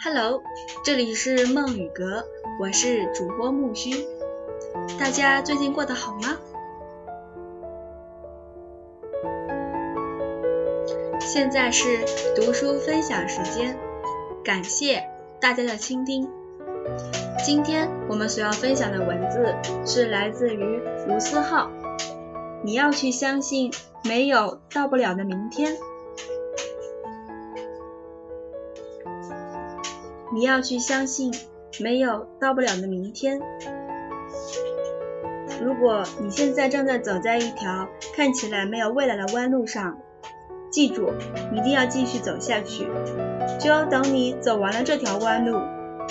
Hello，这里是梦雨阁，我是主播木须。大家最近过得好吗？现在是读书分享时间，感谢大家的倾听。今天我们所要分享的文字是来自于卢思浩。你要去相信，没有到不了的明天。你要去相信，没有到不了的明天。如果你现在正在走在一条看起来没有未来的弯路上，记住，一定要继续走下去。只有等你走完了这条弯路，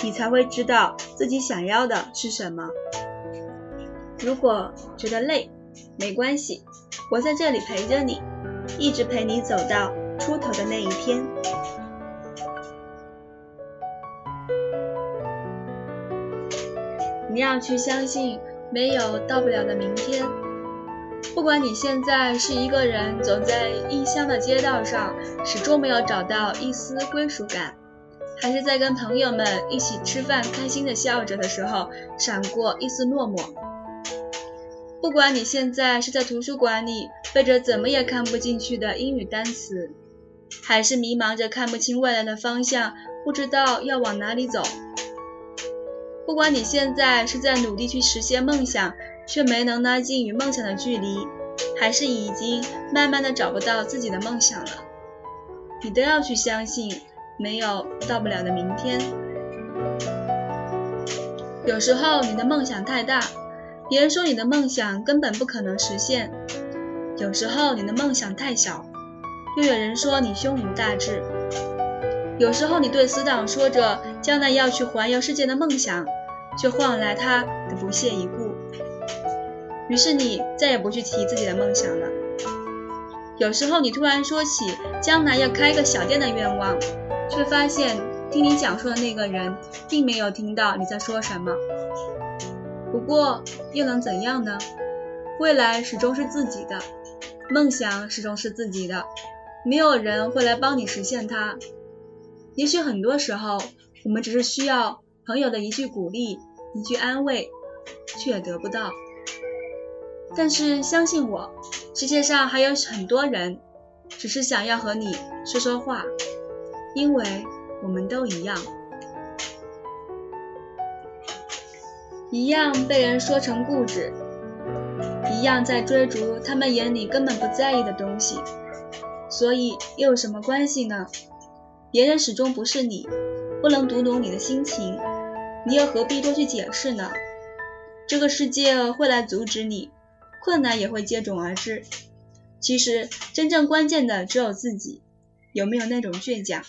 你才会知道自己想要的是什么。如果觉得累，没关系，我在这里陪着你，一直陪你走到出头的那一天。你要去相信，没有到不了的明天。不管你现在是一个人走在异乡的街道上，始终没有找到一丝归属感，还是在跟朋友们一起吃饭，开心的笑着的时候，闪过一丝落寞。不管你现在是在图书馆里背着怎么也看不进去的英语单词，还是迷茫着看不清未来的方向，不知道要往哪里走。不管你现在是在努力去实现梦想，却没能拉近与梦想的距离，还是已经慢慢的找不到自己的梦想了，你都要去相信，没有到不了的明天。有时候你的梦想太大，别人说你的梦想根本不可能实现；有时候你的梦想太小，又有人说你胸无大志；有时候你对死党说着将来要去环游世界的梦想。却换来他的不屑一顾，于是你再也不去提自己的梦想了。有时候你突然说起将来要开个小店的愿望，却发现听你讲述的那个人并没有听到你在说什么。不过又能怎样呢？未来始终是自己的，梦想始终是自己的，没有人会来帮你实现它。也许很多时候，我们只是需要朋友的一句鼓励。一句安慰，却得不到。但是相信我，世界上还有很多人，只是想要和你说说话，因为我们都一样，一样被人说成固执，一样在追逐他们眼里根本不在意的东西。所以又有什么关系呢？别人始终不是你，不能读懂你的心情。你又何必多去解释呢？这个世界会来阻止你，困难也会接踵而至。其实真正关键的只有自己，有没有那种倔强？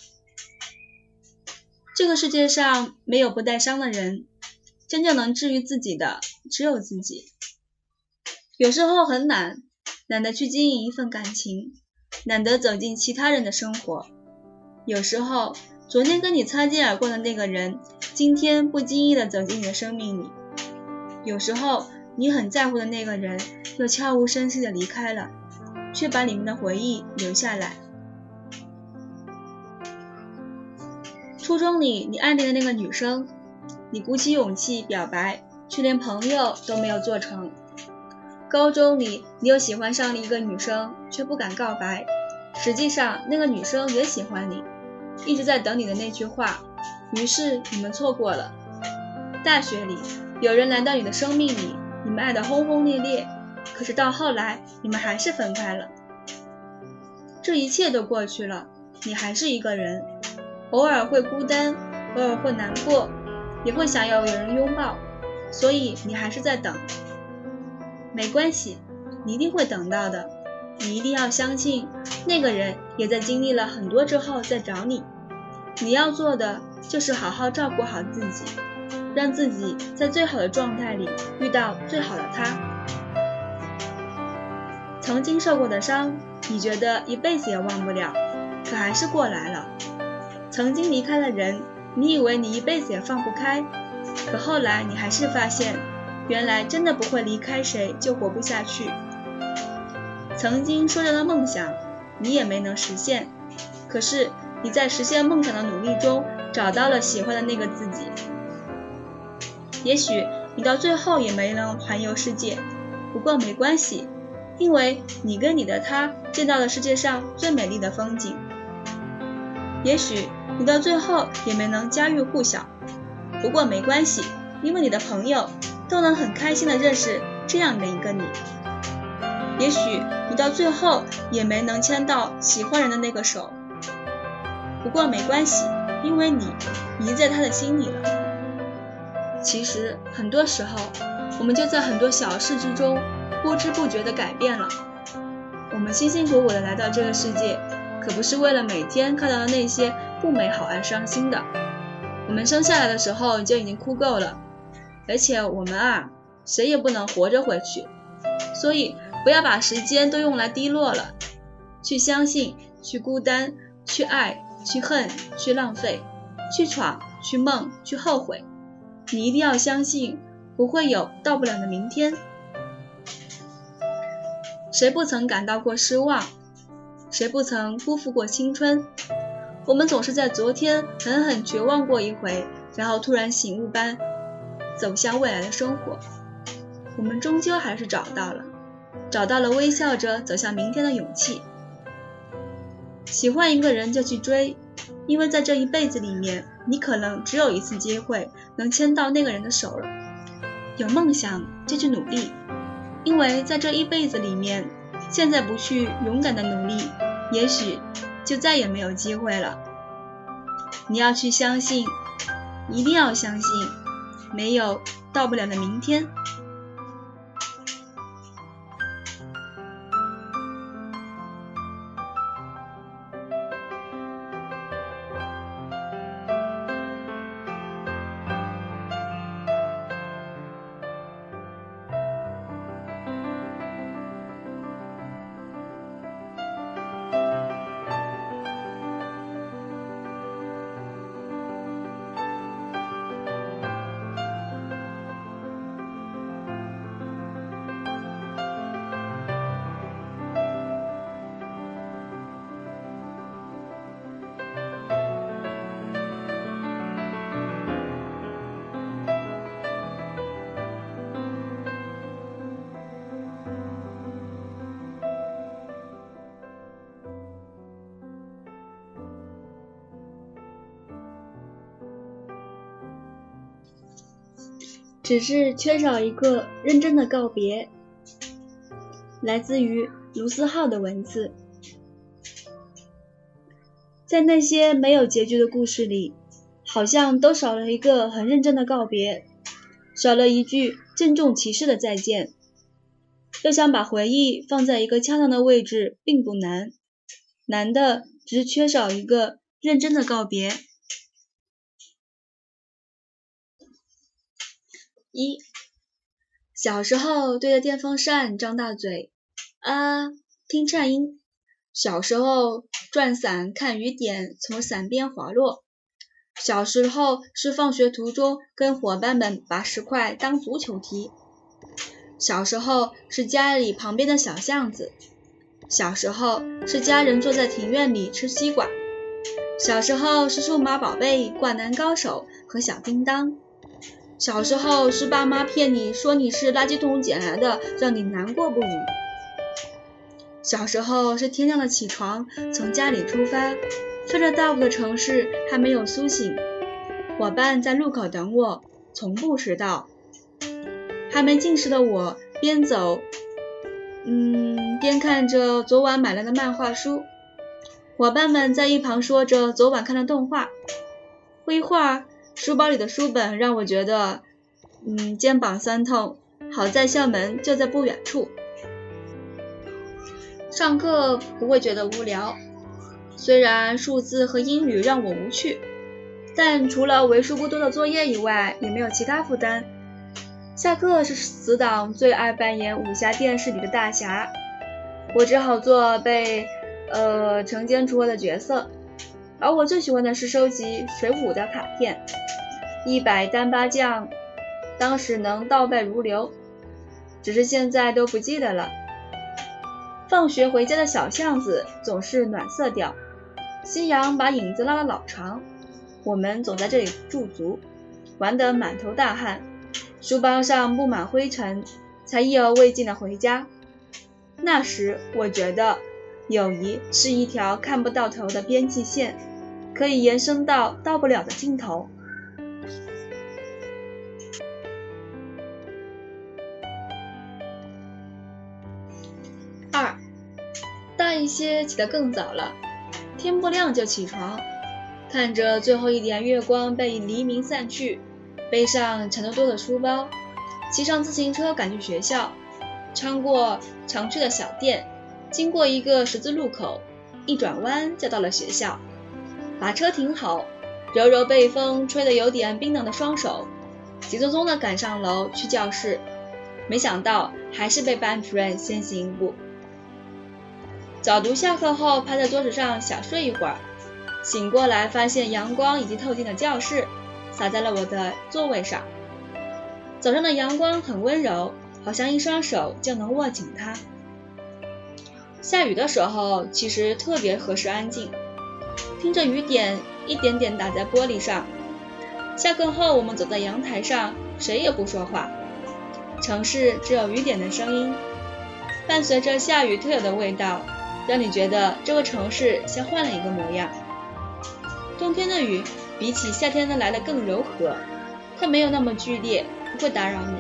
这个世界上没有不带伤的人，真正能治愈自己的只有自己。有时候很懒，懒得去经营一份感情，懒得走进其他人的生活。有时候。昨天跟你擦肩而过的那个人，今天不经意的走进你的生命里。有时候你很在乎的那个人，又悄无声息的离开了，却把里面的回忆留下来。初中里你暗恋的那个女生，你鼓起勇气表白，却连朋友都没有做成。高中里你又喜欢上了一个女生，却不敢告白，实际上那个女生也喜欢你。一直在等你的那句话，于是你们错过了。大学里有人来到你的生命里，你们爱得轰轰烈烈，可是到后来你们还是分开了。这一切都过去了，你还是一个人，偶尔会孤单，偶尔会难过，也会想要有人拥抱，所以你还是在等。没关系，你一定会等到的。你一定要相信，那个人也在经历了很多之后再找你。你要做的就是好好照顾好自己，让自己在最好的状态里遇到最好的他。曾经受过的伤，你觉得一辈子也忘不了，可还是过来了。曾经离开的人，你以为你一辈子也放不开，可后来你还是发现，原来真的不会离开谁就活不下去。曾经说着的梦想，你也没能实现。可是你在实现梦想的努力中，找到了喜欢的那个自己。也许你到最后也没能环游世界，不过没关系，因为你跟你的他见到了世界上最美丽的风景。也许你到最后也没能家喻户晓，不过没关系，因为你的朋友都能很开心的认识这样的一个你。也许你到最后也没能牵到喜欢人的那个手，不过没关系，因为你已经在他的心里了。其实很多时候，我们就在很多小事之中不知不觉地改变了。我们辛辛苦苦地来到这个世界，可不是为了每天看到的那些不美好而伤心的。我们生下来的时候就已经哭够了，而且我们啊，谁也不能活着回去。所以不要把时间都用来低落了，去相信，去孤单，去爱，去恨，去浪费，去闯，去梦，去后悔。你一定要相信，不会有到不了的明天。谁不曾感到过失望？谁不曾辜负过青春？我们总是在昨天狠狠绝望过一回，然后突然醒悟般走向未来的生活。我们终究还是找到了，找到了微笑着走向明天的勇气。喜欢一个人就去追。因为在这一辈子里面，你可能只有一次机会能牵到那个人的手了。有梦想就去努力，因为在这一辈子里面，现在不去勇敢的努力，也许就再也没有机会了。你要去相信，一定要相信，没有到不了的明天。只是缺少一个认真的告别。来自于卢思浩的文字，在那些没有结局的故事里，好像都少了一个很认真的告别，少了一句郑重其事的再见。要想把回忆放在一个恰当的位置，并不难，难的只是缺少一个认真的告别。一。小时候对着电风扇张大嘴啊听颤音，小时候转伞看雨点从伞边滑落，小时候是放学途中跟伙伴们把石块当足球踢，小时候是家里旁边的小巷子，小时候是家人坐在庭院里吃西瓜，小时候是数码宝贝、灌篮高手和小叮当。小时候是爸妈骗你说你是垃圾桶捡来的，让你难过不已。小时候是天亮了起床，从家里出发，飞着大雾的城市还没有苏醒，伙伴在路口等我，从不迟到。还没进食的我边走，嗯，边看着昨晚买来的漫画书，伙伴们在一旁说着昨晚看的动画，不一会儿。书包里的书本让我觉得，嗯，肩膀酸痛。好在校门就在不远处，上课不会觉得无聊。虽然数字和英语让我无趣，但除了为数不多的作业以外，也没有其他负担。下课是死党最爱扮演武侠电视里的大侠，我只好做被呃惩奸除恶的角色。而我最喜欢的是收集水浒的卡片。一百单八将，当时能倒背如流，只是现在都不记得了。放学回家的小巷子总是暖色调，夕阳把影子拉得老长。我们总在这里驻足，玩得满头大汗，书包上布满灰尘，才意犹未尽的回家。那时我觉得，友谊是一条看不到头的边际线，可以延伸到到不了的尽头。二，大一些起得更早了，天不亮就起床，看着最后一点月光被黎明散去，背上沉多多的书包，骑上自行车赶去学校。穿过常去的小店，经过一个十字路口，一转弯就到了学校。把车停好，揉揉被风吹得有点冰冷的双手，急匆匆地赶上楼去教室。没想到还是被班主任先行一步。早读下课后，趴在桌子上小睡一会儿，醒过来发现阳光已经透进了教室，洒在了我的座位上。早上的阳光很温柔。好像一双手就能握紧它。下雨的时候，其实特别合适安静，听着雨点一点点打在玻璃上。下课后，我们走在阳台上，谁也不说话，城市只有雨点的声音，伴随着下雨特有的味道，让你觉得这个城市像换了一个模样。冬天的雨比起夏天的来的更柔和，它没有那么剧烈，不会打扰你。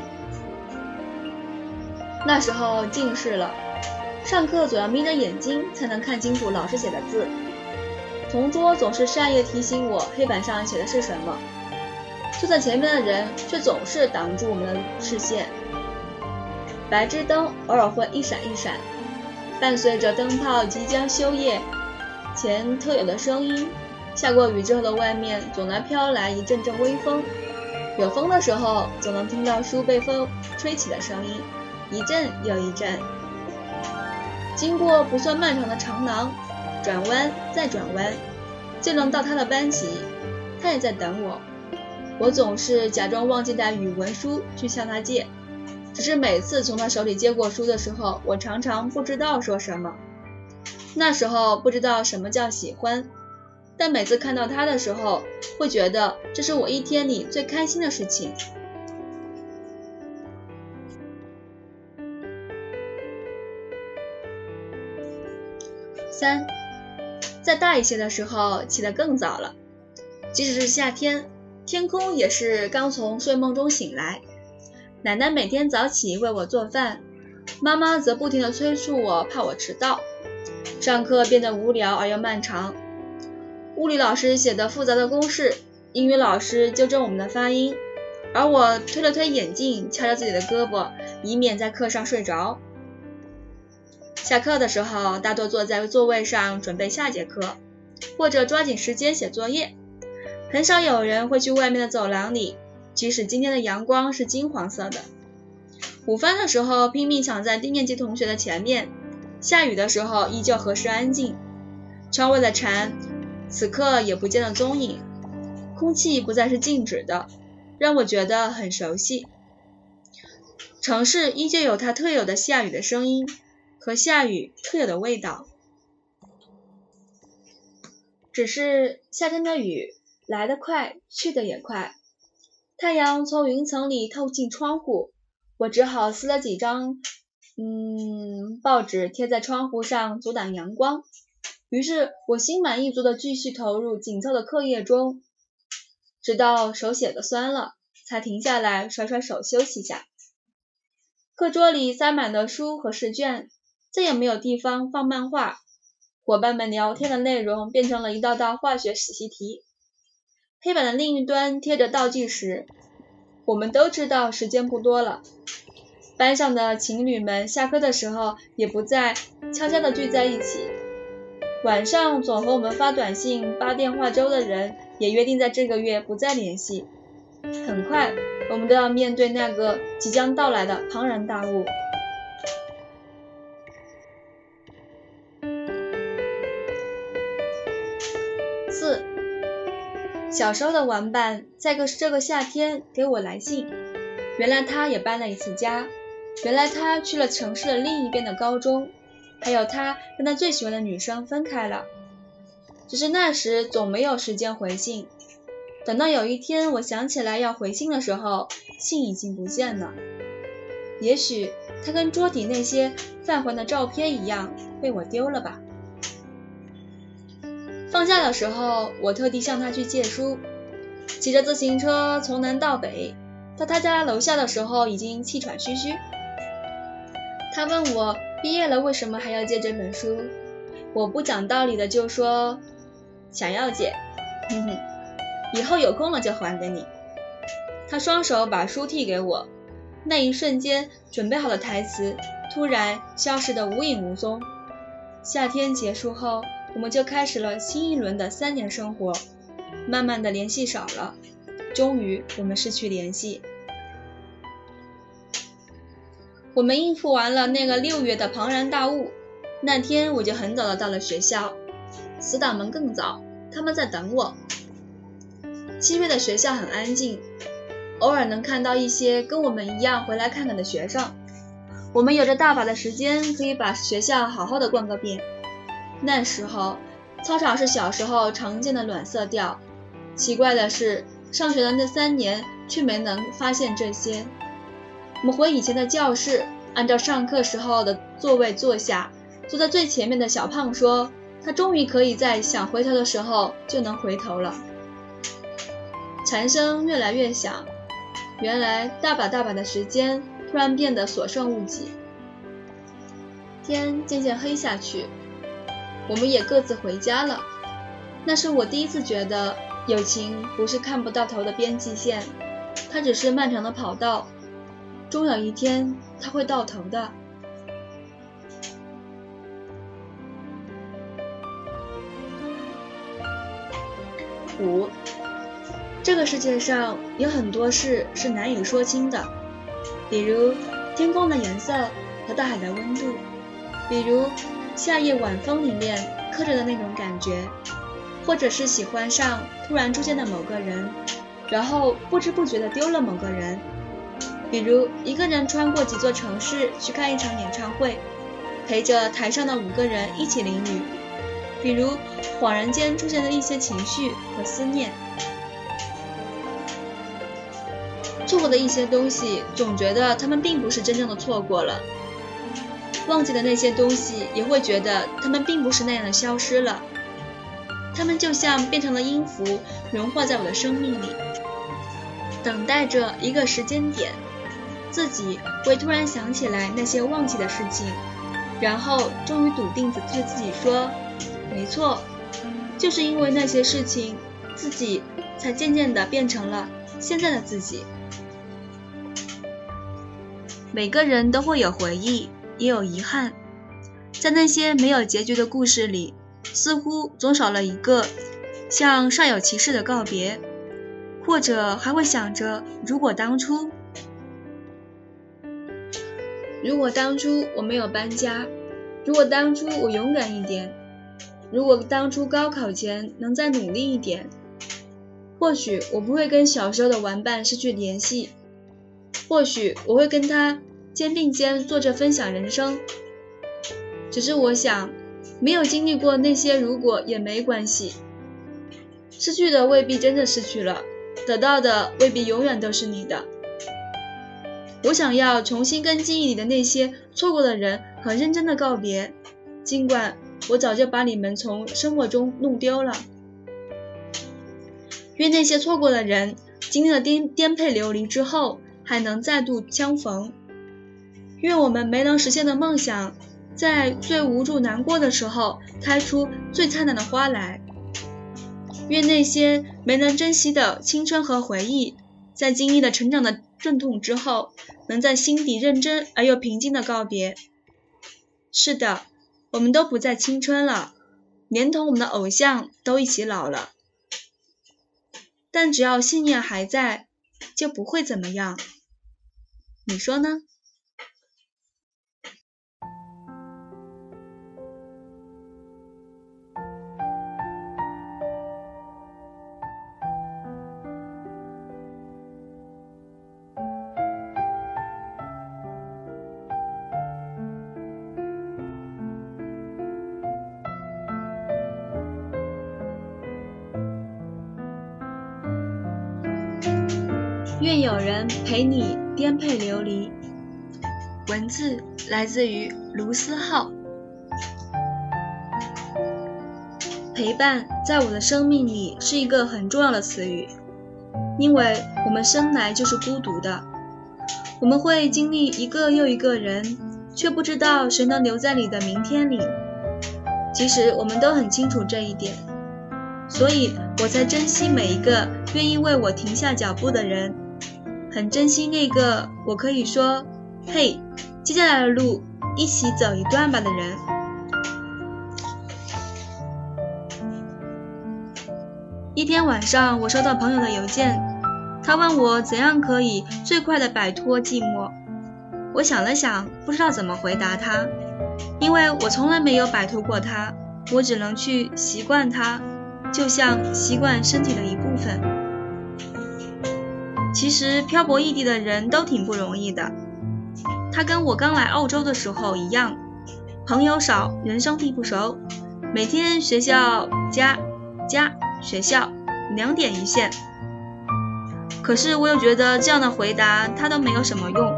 那时候近视了，上课总要眯着眼睛才能看清楚老师写的字。同桌总是善意提醒我黑板上写的是什么，坐在前面的人却总是挡住我们的视线。白炽灯偶尔会一闪一闪，伴随着灯泡即将休业前特有的声音。下过雨之后的外面总能飘来一阵阵微风，有风的时候总能听到书被风吹起的声音。一阵又一阵，经过不算漫长的长廊，转弯再转弯，就能到他的班级。他也在等我。我总是假装忘记带语文书去向他借，只是每次从他手里接过书的时候，我常常不知道说什么。那时候不知道什么叫喜欢，但每次看到他的时候，会觉得这是我一天里最开心的事情。三，再大一些的时候起得更早了，即使是夏天，天空也是刚从睡梦中醒来。奶奶每天早起为我做饭，妈妈则不停地催促我，怕我迟到。上课变得无聊而又漫长，物理老师写的复杂的公式，英语老师纠正我们的发音，而我推了推眼镜，敲着自己的胳膊，以免在课上睡着。下课的时候，大多坐在座位上准备下节课，或者抓紧时间写作业。很少有人会去外面的走廊里，即使今天的阳光是金黄色的。午饭的时候，拼命抢在低年级同学的前面。下雨的时候，依旧合适安静。窗外的蝉，此刻也不见了踪影。空气不再是静止的，让我觉得很熟悉。城市依旧有它特有的下雨的声音。和下雨特有的味道，只是夏天的雨来得快，去得也快。太阳从云层里透进窗户，我只好撕了几张嗯报纸贴在窗户上阻挡阳光。于是我心满意足地继续投入紧凑的课业中，直到手写的酸了，才停下来甩甩手休息下。课桌里塞满了书和试卷。再也没有地方放漫画，伙伴们聊天的内容变成了一道道化学习题。黑板的另一端贴着倒计时，我们都知道时间不多了。班上的情侣们下课的时候也不再悄悄地聚在一起，晚上总和我们发短信、发电话粥的人也约定在这个月不再联系。很快，我们都要面对那个即将到来的庞然大物。小时候的玩伴在个这个夏天给我来信，原来他也搬了一次家，原来他去了城市的另一边的高中，还有他跟他最喜欢的女生分开了。只是那时总没有时间回信，等到有一天我想起来要回信的时候，信已经不见了。也许他跟桌底那些泛黄的照片一样，被我丢了吧。放假的时候，我特地向他去借书，骑着自行车从南到北，到他家楼下的时候已经气喘吁吁。他问我毕业了为什么还要借这本书，我不讲道理的就说想要借，哼哼，以后有空了就还给你。他双手把书递给我，那一瞬间准备好的台词突然消失得无影无踪。夏天结束后。我们就开始了新一轮的三年生活，慢慢的联系少了，终于我们失去联系。我们应付完了那个六月的庞然大物，那天我就很早的到了学校，死党们更早，他们在等我。七月的学校很安静，偶尔能看到一些跟我们一样回来看看的学生，我们有着大把的时间可以把学校好好的逛个遍。那时候，操场是小时候常见的暖色调。奇怪的是，上学的那三年却没能发现这些。我们回以前的教室，按照上课时候的座位坐下。坐在最前面的小胖说：“他终于可以在想回头的时候就能回头了。”蝉声越来越响，原来大把大把的时间突然变得所剩无几。天渐渐黑下去。我们也各自回家了。那是我第一次觉得，友情不是看不到头的边际线，它只是漫长的跑道，终有一天它会到头的。五，这个世界上有很多事是难以说清的，比如天空的颜色和大海的温度，比如。夏夜晚风里面刻着的那种感觉，或者是喜欢上突然出现的某个人，然后不知不觉的丢了某个人。比如一个人穿过几座城市去看一场演唱会，陪着台上的五个人一起淋雨。比如恍然间出现的一些情绪和思念。错过的一些东西，总觉得他们并不是真正的错过了。忘记的那些东西，也会觉得它们并不是那样的消失了。它们就像变成了音符，融化在我的生命里，等待着一个时间点，自己会突然想起来那些忘记的事情，然后终于笃定地对自己说：“没错，就是因为那些事情，自己才渐渐地变成了现在的自己。”每个人都会有回忆。也有遗憾，在那些没有结局的故事里，似乎总少了一个像煞有其事的告别，或者还会想着，如果当初，如果当初我没有搬家，如果当初我勇敢一点，如果当初高考前能再努力一点，或许我不会跟小时候的玩伴失去联系，或许我会跟他。肩并肩坐着分享人生，只是我想，没有经历过那些如果也没关系。失去的未必真的失去了，得到的未必永远都是你的。我想要重新跟记忆里的那些错过的人很认真的告别，尽管我早就把你们从生活中弄丢了。愿那些错过的人，经历了颠颠沛流离之后，还能再度相逢。愿我们没能实现的梦想，在最无助、难过的时候开出最灿烂的花来。愿那些没能珍惜的青春和回忆，在经历了成长的阵痛之后，能在心底认真而又平静的告别。是的，我们都不再青春了，连同我们的偶像都一起老了。但只要信念还在，就不会怎么样。你说呢？愿有人陪你颠沛流离。文字来自于卢思浩。陪伴在我的生命里是一个很重要的词语，因为我们生来就是孤独的，我们会经历一个又一个人，却不知道谁能留在你的明天里。其实我们都很清楚这一点，所以我才珍惜每一个愿意为我停下脚步的人，很珍惜那个我可以说“嘿，接下来的路一起走一段吧”的人。一天晚上，我收到朋友的邮件，他问我怎样可以最快的摆脱寂寞。我想了想，不知道怎么回答他，因为我从来没有摆脱过它，我只能去习惯它，就像习惯身体的一部分。其实漂泊异地的人都挺不容易的，他跟我刚来澳洲的时候一样，朋友少，人生地不熟，每天学校家家。学校两点一线，可是我又觉得这样的回答他都没有什么用，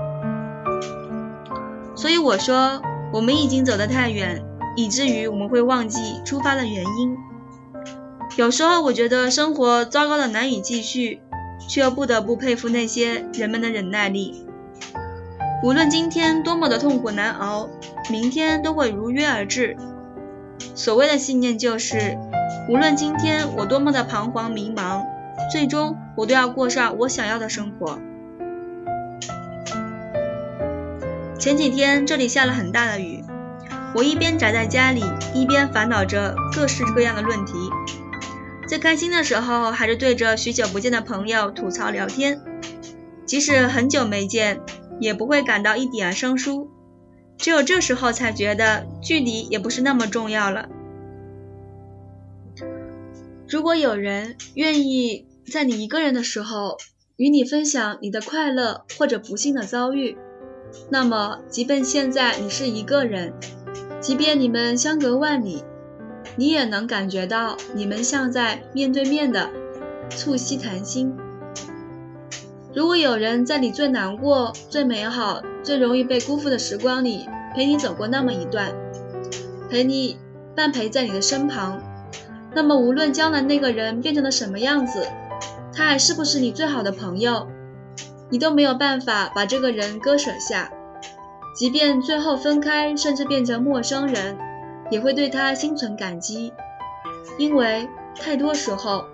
所以我说我们已经走得太远，以至于我们会忘记出发的原因。有时候我觉得生活糟糕的难以继续，却又不得不佩服那些人们的忍耐力。无论今天多么的痛苦难熬，明天都会如约而至。所谓的信念就是。无论今天我多么的彷徨迷茫，最终我都要过上我想要的生活。前几天这里下了很大的雨，我一边宅在家里，一边烦恼着各式各样的论题。最开心的时候还是对着许久不见的朋友吐槽聊天，即使很久没见，也不会感到一点生疏。只有这时候才觉得距离也不是那么重要了。如果有人愿意在你一个人的时候与你分享你的快乐或者不幸的遭遇，那么即便现在你是一个人，即便你们相隔万里，你也能感觉到你们像在面对面的促膝谈心。如果有人在你最难过、最美好、最容易被辜负的时光里陪你走过那么一段，陪你伴陪在你的身旁。那么，无论将来那个人变成了什么样子，他还是不是你最好的朋友，你都没有办法把这个人割舍下。即便最后分开，甚至变成陌生人，也会对他心存感激，因为太多时候，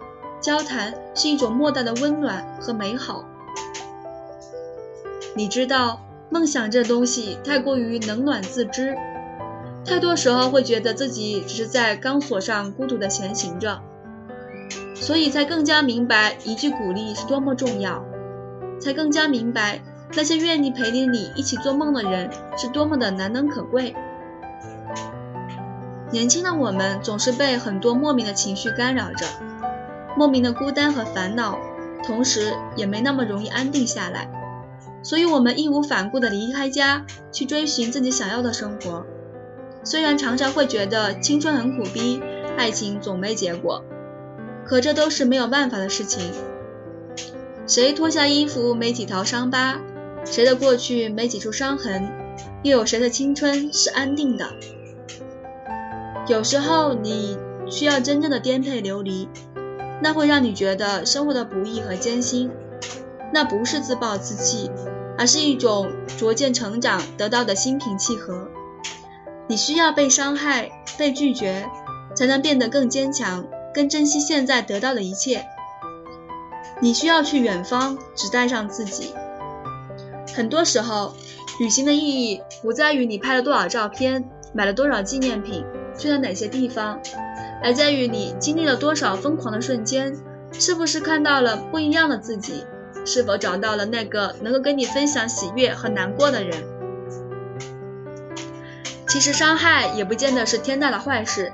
交谈是一种莫大的温暖和美好。你知道，梦想这东西太过于冷暖自知。太多时候会觉得自己只是在钢索上孤独地前行着，所以才更加明白一句鼓励是多么重要，才更加明白那些愿意陪你一起做梦的人是多么的难能可贵。年轻的我们总是被很多莫名的情绪干扰着，莫名的孤单和烦恼，同时也没那么容易安定下来，所以我们义无反顾地离开家，去追寻自己想要的生活。虽然常常会觉得青春很苦逼，爱情总没结果，可这都是没有办法的事情。谁脱下衣服没几条伤疤？谁的过去没几处伤痕？又有谁的青春是安定的？有时候你需要真正的颠沛流离，那会让你觉得生活的不易和艰辛。那不是自暴自弃，而是一种逐渐成长得到的心平气和。你需要被伤害、被拒绝，才能变得更坚强、更珍惜现在得到的一切。你需要去远方，只带上自己。很多时候，旅行的意义不在于你拍了多少照片、买了多少纪念品、去了哪些地方，而在于你经历了多少疯狂的瞬间，是不是看到了不一样的自己，是否找到了那个能够跟你分享喜悦和难过的人。其实伤害也不见得是天大的坏事，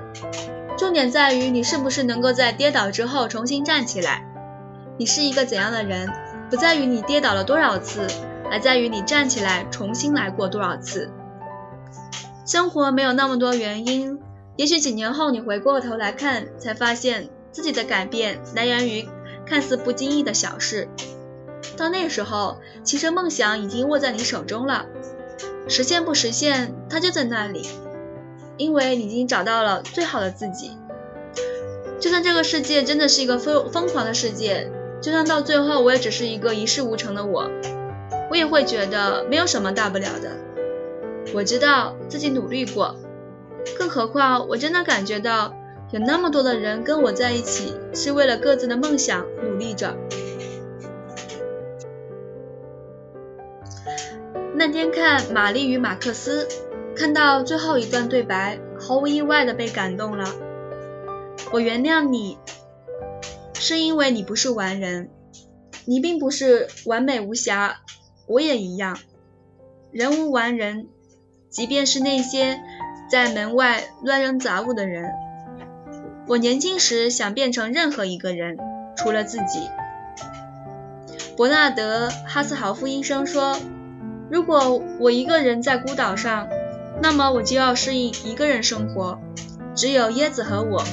重点在于你是不是能够在跌倒之后重新站起来。你是一个怎样的人，不在于你跌倒了多少次，而在于你站起来重新来过多少次。生活没有那么多原因，也许几年后你回过头来看，才发现自己的改变来源于看似不经意的小事。到那时候，其实梦想已经握在你手中了，实现不实现，它就在那里，因为你已经找到了最好的自己。就算这个世界真的是一个疯疯狂的世界，就算到最后我也只是一个一事无成的我，我也会觉得没有什么大不了的。我知道自己努力过，更何况我真的感觉到有那么多的人跟我在一起，是为了各自的梦想努力着。那天看《玛丽与马克思》，看到最后一段对白，毫无意外的被感动了。我原谅你，是因为你不是完人，你并不是完美无瑕，我也一样，人无完人。即便是那些在门外乱扔杂物的人，我年轻时想变成任何一个人，除了自己。伯纳德·哈斯豪夫医生说。如果我一个人在孤岛上，那么我就要适应一个人生活，只有椰子和我。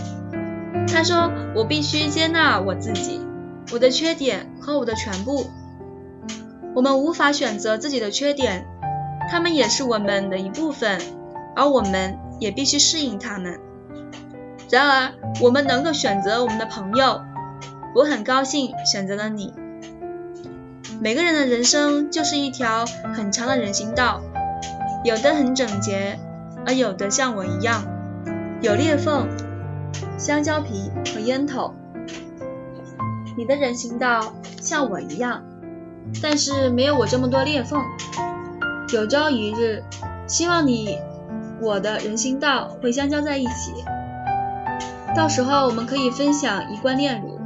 他说我必须接纳我自己，我的缺点和我的全部。我们无法选择自己的缺点，他们也是我们的一部分，而我们也必须适应他们。然而，我们能够选择我们的朋友，我很高兴选择了你。每个人的人生就是一条很长的人行道，有的很整洁，而有的像我一样有裂缝、香蕉皮和烟头。你的人行道像我一样，但是没有我这么多裂缝。有朝一日，希望你我的人行道会相交在一起，到时候我们可以分享一罐炼乳。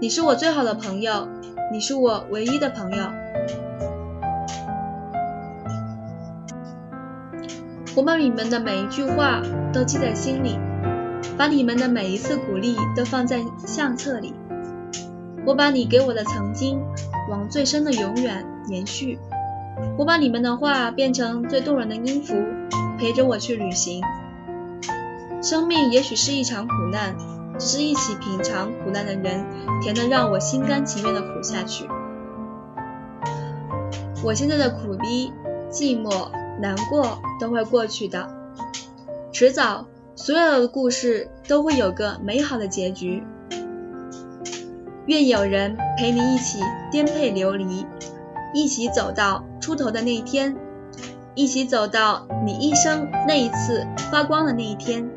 你是我最好的朋友。你是我唯一的朋友，我把你们的每一句话都记在心里，把你们的每一次鼓励都放在相册里。我把你给我的曾经往最深的永远延续。我把你们的话变成最动人的音符，陪着我去旅行。生命也许是一场苦难。只是一起品尝苦难的人，甜的让我心甘情愿的苦下去。我现在的苦逼、寂寞、难过都会过去的，迟早所有的故事都会有个美好的结局。愿有人陪你一起颠沛流离，一起走到出头的那一天，一起走到你一生那一次发光的那一天。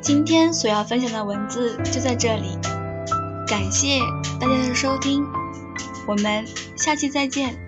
今天所要分享的文字就在这里，感谢大家的收听，我们下期再见。